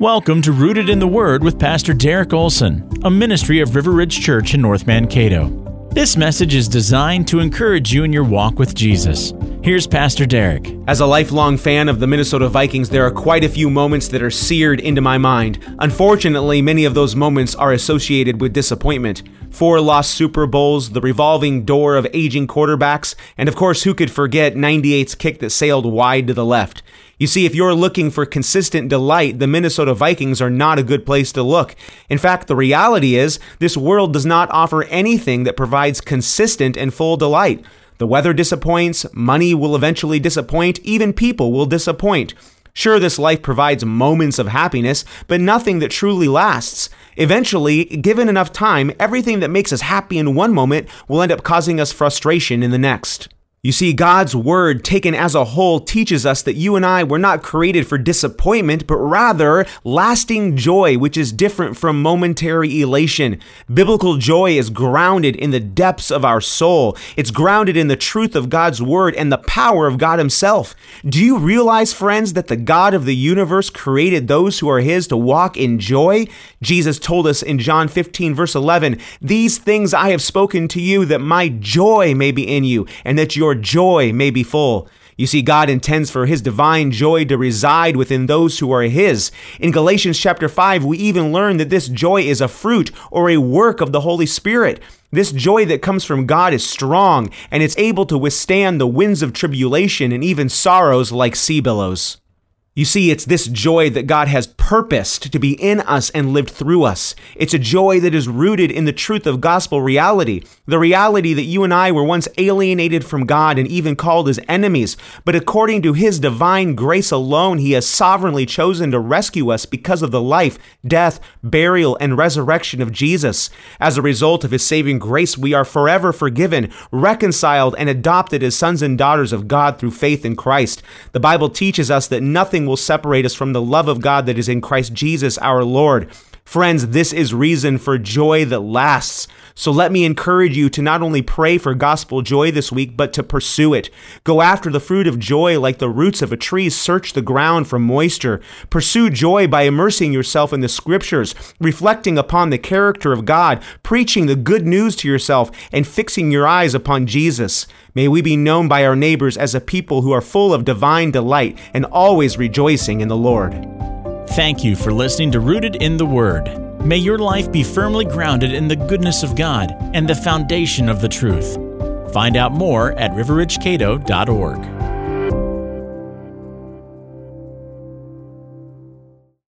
Welcome to Rooted in the Word with Pastor Derek Olson, a ministry of River Ridge Church in North Mankato. This message is designed to encourage you in your walk with Jesus. Here's Pastor Derek. As a lifelong fan of the Minnesota Vikings, there are quite a few moments that are seared into my mind. Unfortunately, many of those moments are associated with disappointment. Four lost Super Bowls, the revolving door of aging quarterbacks, and of course, who could forget 98's kick that sailed wide to the left? You see, if you're looking for consistent delight, the Minnesota Vikings are not a good place to look. In fact, the reality is, this world does not offer anything that provides consistent and full delight. The weather disappoints, money will eventually disappoint, even people will disappoint. Sure, this life provides moments of happiness, but nothing that truly lasts. Eventually, given enough time, everything that makes us happy in one moment will end up causing us frustration in the next. You see, God's word taken as a whole teaches us that you and I were not created for disappointment, but rather lasting joy, which is different from momentary elation. Biblical joy is grounded in the depths of our soul. It's grounded in the truth of God's word and the power of God himself. Do you realize, friends, that the God of the universe created those who are his to walk in joy? Jesus told us in John 15 verse 11, "These things I have spoken to you that my joy may be in you and that your joy may be full. You see, God intends for His divine joy to reside within those who are His. In Galatians chapter 5, we even learn that this joy is a fruit or a work of the Holy Spirit. This joy that comes from God is strong and it's able to withstand the winds of tribulation and even sorrows like sea billows. You see, it's this joy that God has purposed to be in us and lived through us. It's a joy that is rooted in the truth of gospel reality, the reality that you and I were once alienated from God and even called as enemies, but according to His divine grace alone, He has sovereignly chosen to rescue us because of the life, death, burial, and resurrection of Jesus. As a result of His saving grace, we are forever forgiven, reconciled, and adopted as sons and daughters of God through faith in Christ. The Bible teaches us that nothing will separate us from the love of God that is in Christ Jesus our Lord. Friends, this is reason for joy that lasts. So let me encourage you to not only pray for gospel joy this week, but to pursue it. Go after the fruit of joy like the roots of a tree search the ground for moisture. Pursue joy by immersing yourself in the scriptures, reflecting upon the character of God, preaching the good news to yourself, and fixing your eyes upon Jesus. May we be known by our neighbors as a people who are full of divine delight and always rejoicing in the Lord. Thank you for listening to Rooted in the Word. May your life be firmly grounded in the goodness of God and the foundation of the truth. Find out more at riverridgecato.org.